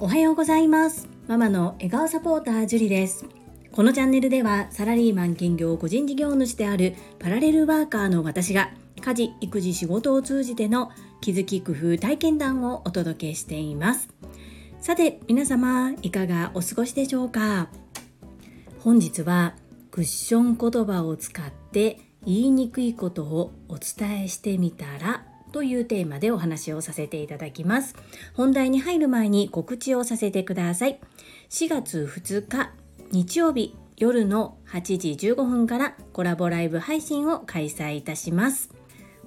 おはようございます。ママの笑顔サポータージュリです。このチャンネルではサラリーマン兼業個人事業主であるパラレルワーカーの私が家事育児仕事を通じての気づき工夫体験談をお届けしています。さて皆様いかがお過ごしでしょうか？本日はクッション言葉を使って言いにくいことをお伝えしてみたらというテーマでお話をさせていただきます。本題に入る前に告知をさせてください。4月2日日曜日夜の8時15分からコラボライブ配信を開催いたします。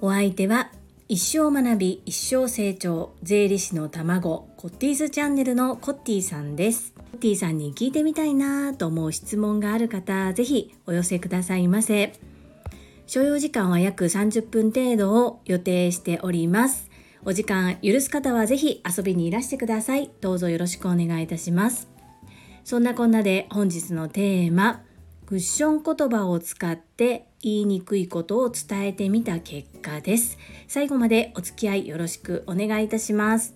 お相手は一生学び一生成長税理士の卵コッティーズチャンネルのコッティさんです。コッティさんに聞いてみたいなと思う質問がある方ぜひお寄せくださいませ。所要時間は約30分程度を予定しております。お時間許す方はぜひ遊びにいらしてください。どうぞよろしくお願いいたします。そんなこんなで本日のテーマクッション言葉を使って言いにくいことを伝えてみた結果です。最後までお付き合いよろしくお願いいたします。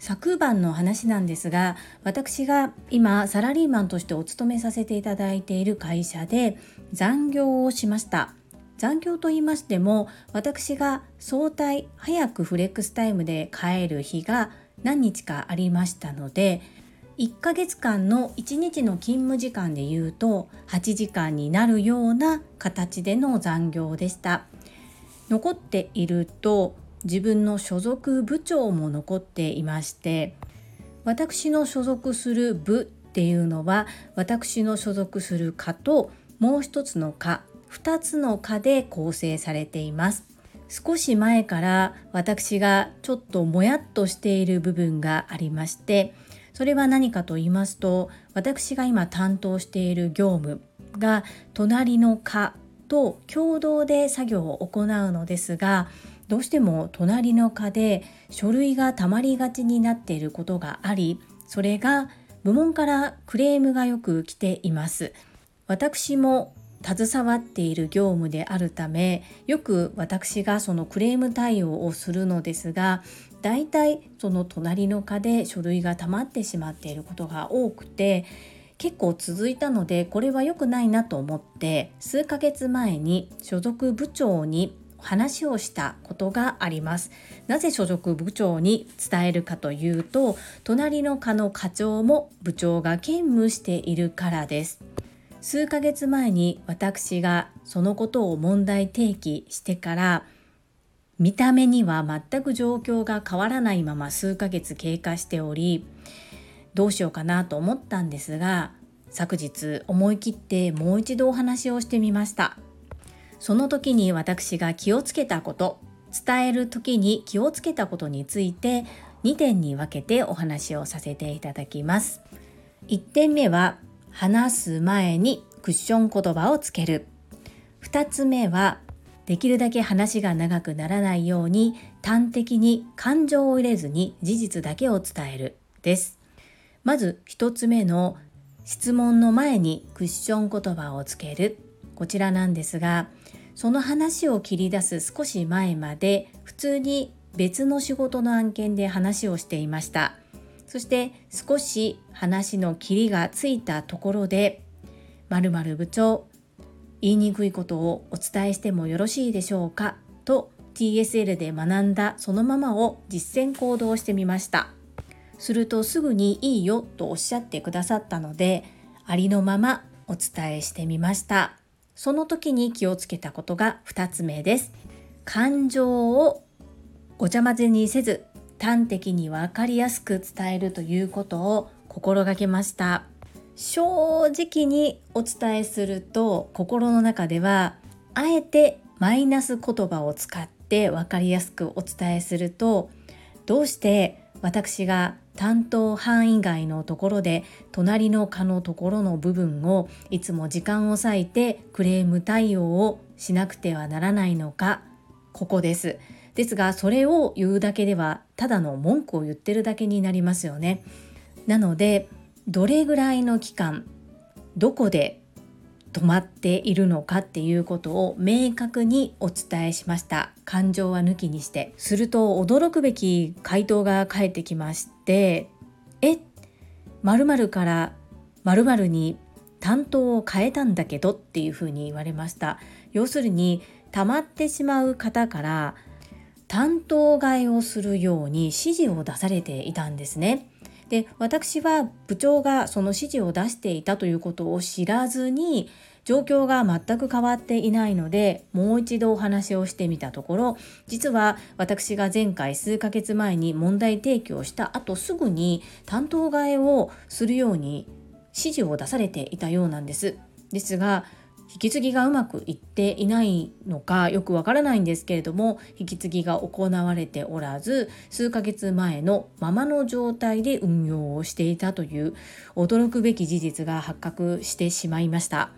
昨晩の話なんですが私が今サラリーマンとしてお勤めさせていただいている会社で残業をしました。残業と言いましても私が早退早くフレックスタイムで帰る日が何日かありましたので1ヶ月間の1日の勤務時間でいうと8時間になるような形での残業でした。残っていると自分の所属部長も残っていまして私の所属する部っていうのは私の所属する課ともう一つの課2つの課で構成されています。少し前から私がちょっともやっとしている部分がありましてそれは何かと言いますと私が今担当している業務が隣の課と共同で作業を行うのですがどうしても隣の課で書類がたまりがちになっていることがありそれが部門からクレームがよく来ています。私も携わっている業務であるためよく私がそのクレーム対応をするのですが大体その隣の課で書類が溜まってしまっていることが多くて結構続いたのでこれは良くないなと思って数ヶ月前に所属部長に話をしたことがあります。なぜ所属部長に伝えるかというと隣の課の課長も部長が兼務しているからです。数ヶ月前に私がそのことを問題提起してから見た目には全く状況が変わらないまま数ヶ月経過しておりどうしようかなと思ったんですが昨日思い切ってもう一度お話をしてみました。その時に私が気をつけたこと伝える時に気をつけたことについて2点に分けてお話をさせていただきます。1点目は話す前にクッション言葉をつける。2つ目はできるだけ話が長くならないように端的に感情を入れずに事実だけを伝える。です。まず1つ目の質問の前にクッション言葉をつける。こちらなんですがその話を切り出す少し前まで普通に別の仕事の案件で話をしていました。そして少し話の切りがついたところで〇〇部長言いにくいことをお伝えしてもよろしいでしょうかと TSL で学んだそのままを実践行動してみました。するとすぐにいいよとおっしゃってくださったのでありのままお伝えしてみました。その時に気をつけたことが2つ目です。感情をごちゃ混ぜにせず端的に分かりやすく伝えるということを心がけました正直にお伝えすると心の中ではあえてマイナス言葉を使って分かりやすくお伝えするとどうして私が担当範囲外のところで隣の課のところの部分をいつも時間を割いてクレーム対応をしなくてはならないのかここです。ですがそれを言うだけではただの文句を言ってるだけになりますよね。なのでどれぐらいの期間どこで止まっているのかっていうことを明確にお伝えしました。感情は抜きにして。すると驚くべき回答が返ってきましてえ〇〇から〇〇に担当を変えたんだけどっていうふうに言われました。要するに溜まってしまう方から担当替えをするように指示を出されていたんですねで私は部長がその指示を出していたということを知らずに状況が全く変わっていないのでもう一度お話をしてみたところ実は私が前回数ヶ月前に問題提起をした後すぐに担当替えをするように指示を出されていたようなんです。ですが引き継ぎがうまくいっていないのかよくわからないんですけれども引き継ぎが行われておらず数ヶ月前のままの状態で運用をしていたという驚くべき事実が発覚してしまいました。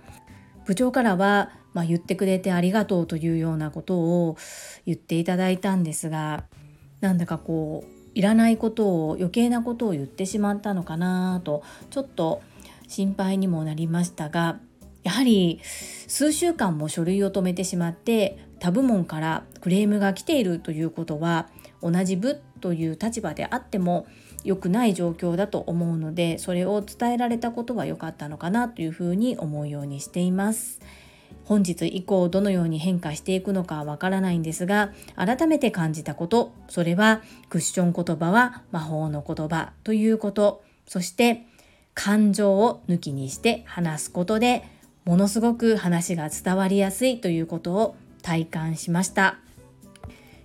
部長からは、まあ、言ってくれてありがとうというようなことを言っていただいたんですがなんだかこういらないことを余計なことを言ってしまったのかなとちょっと心配にもなりましたがやはり数週間も書類を止めてしまって他部門からクレームが来ているということは同じ部という立場であっても良くない状況だと思うのでそれを伝えられたことは良かったのかなというふうに思うようにしています。本日以降どのように変化していくのかわからないんですが改めて感じたことそれはクッション言葉は魔法の言葉ということそして感情を抜きにして話すことでものすごく話が伝わりやすいということを体感しました。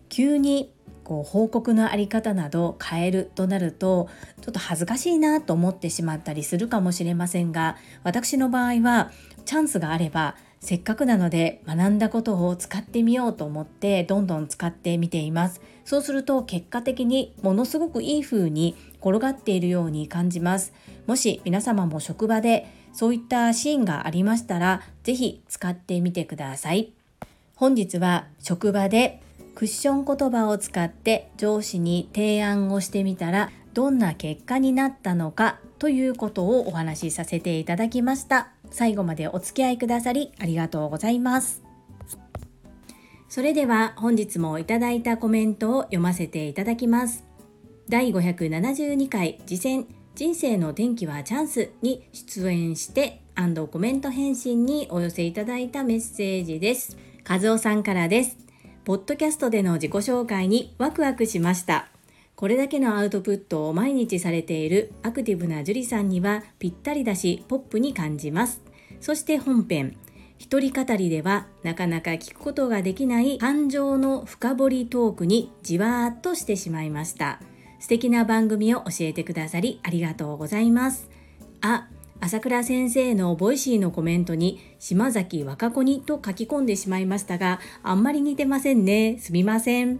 急にこう報告のあり方など変えるとなるとちょっと恥ずかしいなと思ってしまったりするかもしれませんが私の場合はチャンスがあればせっかくなので学んだことを使ってみようと思ってどんどん使ってみています。そうすると結果的にものすごくいい風に転がっているように感じます。もし皆様も職場でそういったシーンがありましたら、ぜひ使ってみてください。本日は職場でクッション言葉を使って上司に提案をしてみたらどんな結果になったのかということをお話しさせていただきました。最後までお付き合いくださりありがとうございます。それでは本日もいただいたコメントを読ませていただきます。第572回次戦人生の転機はチャンスに出演してコメント返信にお寄せいただいたメッセージです。和夫さんからです。ポッドキャストでの自己紹介にワクワクしました。これだけのアウトプットを毎日されているアクティブな樹里さんにはぴったりだしポップに感じます。そして本編、一人語りではなかなか聞くことができない感情の深掘りトークにじわーっとしてしまいました。素敵な番組を教えてくださりありがとうございます。あ、朝倉先生のボイシーのコメントに島崎若子にと書き込んでしまいましたが、あんまり似てませんね。すみません。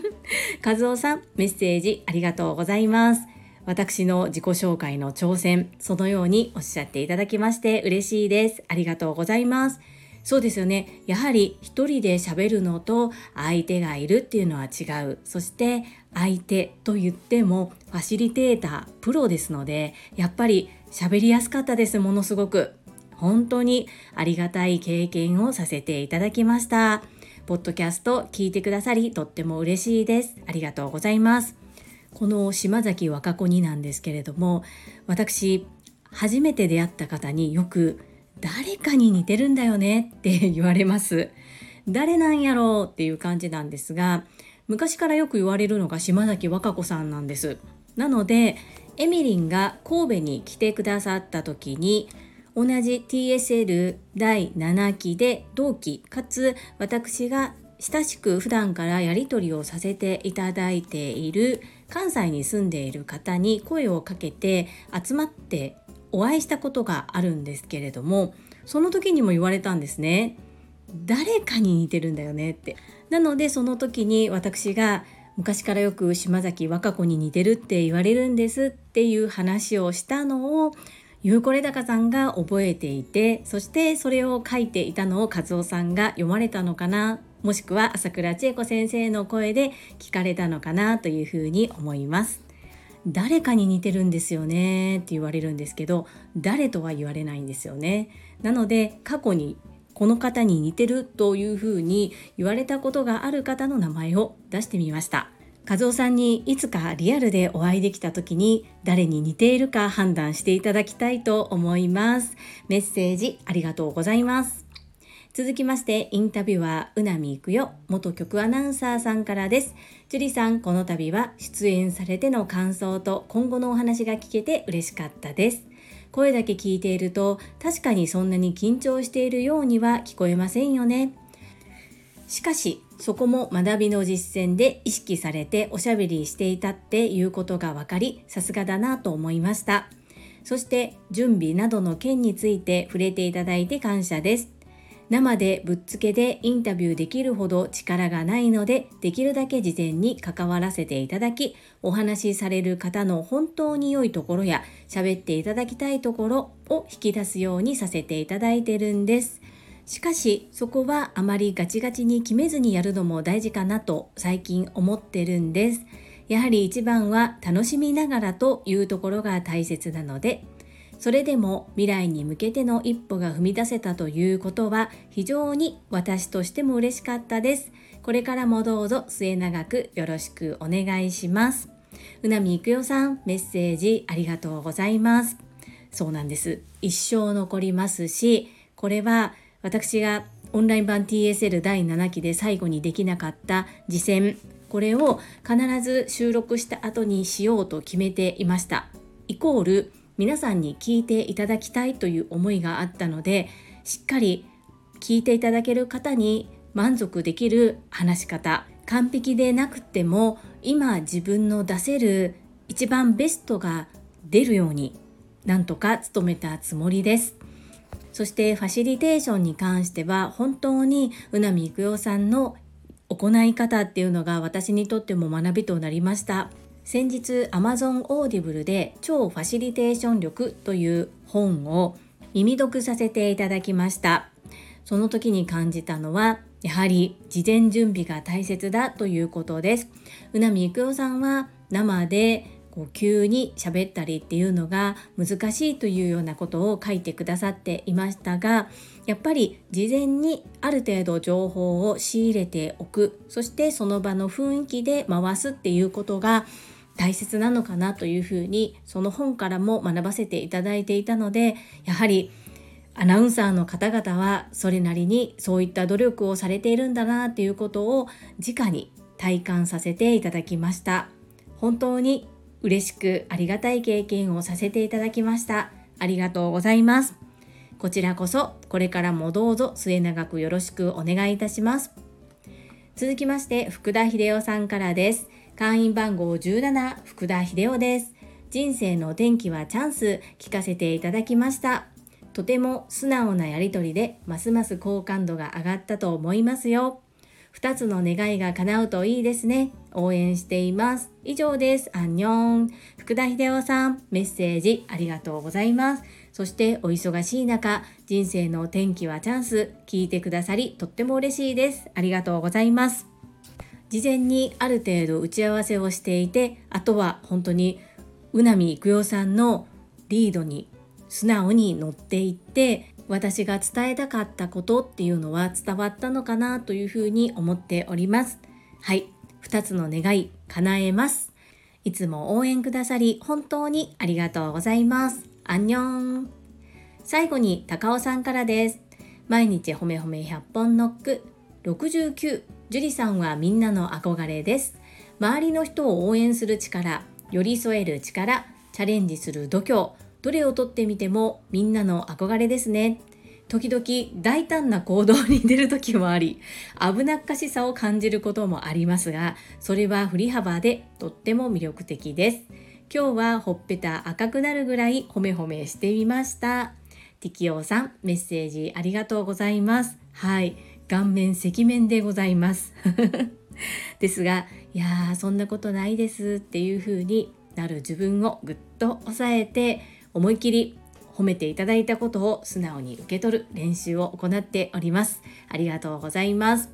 和夫さん、メッセージありがとうございます。私の自己紹介の挑戦、そのようにおっしゃっていただきまして嬉しいです。ありがとうございます。そうですよね。やはり一人で喋るのと相手がいるっていうのは違う。そして相手と言ってもファシリテーター、プロですので、やっぱり喋りやすかったです。ものすごく。本当にありがたい経験をさせていただきました。ポッドキャスト聞いてくださりとっても嬉しいです。ありがとうございます。この島崎若子になんですけれども、私、初めて出会った方によく誰かに似てるんだよねって 言われます。誰なんやろうっていう感じなんですが、昔からよく言われるのが島崎和歌子さんなんです。なので、エミリンが神戸に来てくださった時に、同じ TSL 第7期で同期かつ私が親しく普段からやり取りをさせていただいている関西に住んでいる方に声をかけて集まってお会いしたことがあるんですけれどもその時にも言われたんですね誰かに似てるんだよねってなのでその時に私が昔からよく島崎和歌子に似てるって言われるんですっていう話をしたのをゆうこれだかさんが覚えていてそしてそれを書いていたのを和夫さんが読まれたのかなもしくは朝倉千恵子先生の声で聞かれたのかなというふうに思います。誰かに似てるんですよねって言われるんですけど誰とは言われないんですよね。なので過去にこの方に似てるというふうに言われたことがある方の名前を出してみました。和夫さんにいつかリアルでお会いできた時に誰に似ているか判断していただきたいと思います。メッセージありがとうございます。続きましてインタビュアーうなみいくよ元局アナウンサーさんからです樹里さんこの度は出演されての感想と今後のお話が聞けて嬉しかったです声だけ聞いていると確かにそんなに緊張しているようには聞こえませんよね。しかしそこも学びの実践で意識されておしゃべりしていたっていうことが分かりさすがだなと思いました。そして準備などの件について触れていただいて感謝です。生でぶっつけでインタビューできるほど力がないのでできるだけ事前に関わらせていただきお話しされる方の本当に良いところや喋っていただきたいところを引き出すようにさせていただいてるんです。しかしそこはあまりガチガチに決めずにやるのも大事かなと最近思ってるんです。やはり一番は楽しみながらというところが大切なのでそれでも未来に向けての一歩が踏み出せたということは非常に私としても嬉しかったです。これからもどうぞ末永くよろしくお願いします。うなみいくよさん、メッセージありがとうございます。そうなんです。一生残りますし、これは私がオンライン版 TSL 第7期で最後にできなかった次戦、これを必ず収録した後にしようと決めていました。イコール皆さんに聞いていただきたいという思いがあったのでしっかり聞いていただける方に満足できる話し方完璧でなくても今自分の出せる一番ベストが出るようになんとか努めたつもりです。そしてファシリテーションに関しては本当に宇波育代さんの行い方っていうのが私にとっても学びとなりました。先日 Amazon Audible で超ファシリテーション力という本を耳読させていただきました。その時に感じたのは、やはり事前準備が大切だということです。うなみいくよさんは生でこう急に喋ったりっていうのが難しいというようなことを書いてくださっていましたがやっぱり事前にある程度情報を仕入れておくそしてその場の雰囲気で回すっていうことが大切なのかなというふうにその本からも学ばせていただいていたのでやはりアナウンサーの方々はそれなりにそういった努力をされているんだなっていうことを直に体感させていただきました。本当に嬉しくありがたい経験をさせていただきました。ありがとうございます。こちらこそこれからもどうぞ末永くよろしくお願いいたします。続きまして福田秀夫さんからです。会員番号17福田秀夫です。人生の転機はチャンス聞かせていただきました。とても素直なやりとりでますます好感度が上がったと思いますよ。2つの願いが叶うといいですね。応援しています。以上です。アンニョン。福田秀夫さんメッセージありがとうございます。そしてお忙しい中人生の転機はチャンス聞いてくださりとっても嬉しいです。ありがとうございます。事前にある程度打ち合わせをしていてあとは本当に宇波育代さんのリードに素直に乗っていって私が伝えたかったことっていうのは伝わったのかなというふうに思っております。はい。2つの願い叶えます。いつも応援くださり本当にありがとうございます。アンニョン。最後に高尾さんからです。毎日ほめほめ100本ノック。69樹里さんはみんなの憧れです。周りの人を応援する力、寄り添える力、チャレンジする度胸、どれをとってみてもみんなの憧れですね。時々大胆な行動に出る時もあり、危なっかしさを感じることもありますが、それは振り幅でとっても魅力的です。今日はほっぺた赤くなるぐらい褒め褒めしてみました。ティキオさん、メッセージありがとうございます。はい。顔面赤面でございます。ですがいやーそんなことないですっていう風になる自分をぐっと抑えて思い切り褒めていただいたことを素直に受け取る練習を行っております。ありがとうございます。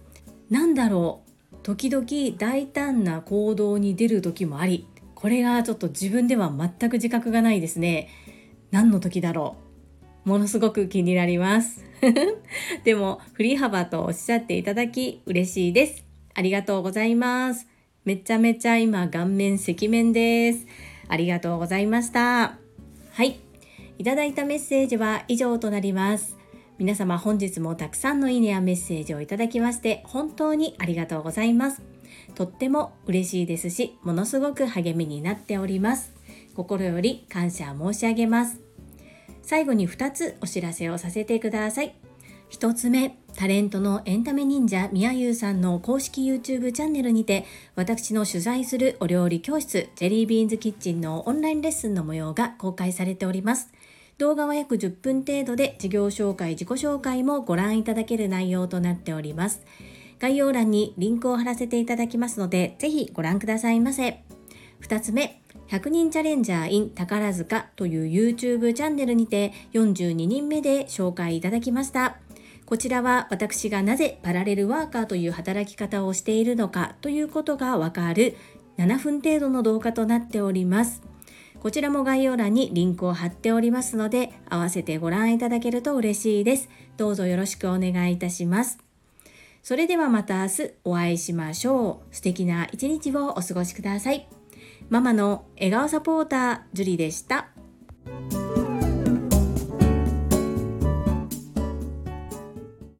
なんだろう。時々大胆な行動に出る時もありこれがちょっと自分では全く自覚がないですね。何の時だろう。ものすごく気になります。でも振り幅とおっしゃっていただき嬉しいです。ありがとうございます。めちゃめちゃ今顔面赤面です。ありがとうございました。はい。いただいたメッセージは以上となります。皆様本日もたくさんのいいねやメッセージをいただきまして本当にありがとうございます。とっても嬉しいですしものすごく励みになっております。心より感謝申し上げます。最後に2つお知らせをさせてください。1つ目タレントのエンタメ忍者みやゆうさんの公式 YouTube チャンネルにて私の取材するお料理教室ジェリービーンズキッチンのオンラインレッスンの模様が公開されております。動画は約10分程度で事業紹介自己紹介もご覧いただける内容となっております。概要欄にリンクを貼らせていただきますのでぜひご覧くださいませ。2つ目100人チャレンジャー in 宝塚という YouTube チャンネルにて42人目で紹介いただきましたこちらは私がなぜパラレルワーカーという働き方をしているのかということがわかる7分程度の動画となっております。こちらも概要欄にリンクを貼っておりますので、合わせてご覧いただけると嬉しいです。どうぞよろしくお願いいたします。それではまた明日お会いしましょう。素敵な一日をお過ごしください。ママの笑顔サポーター、ジュリでした。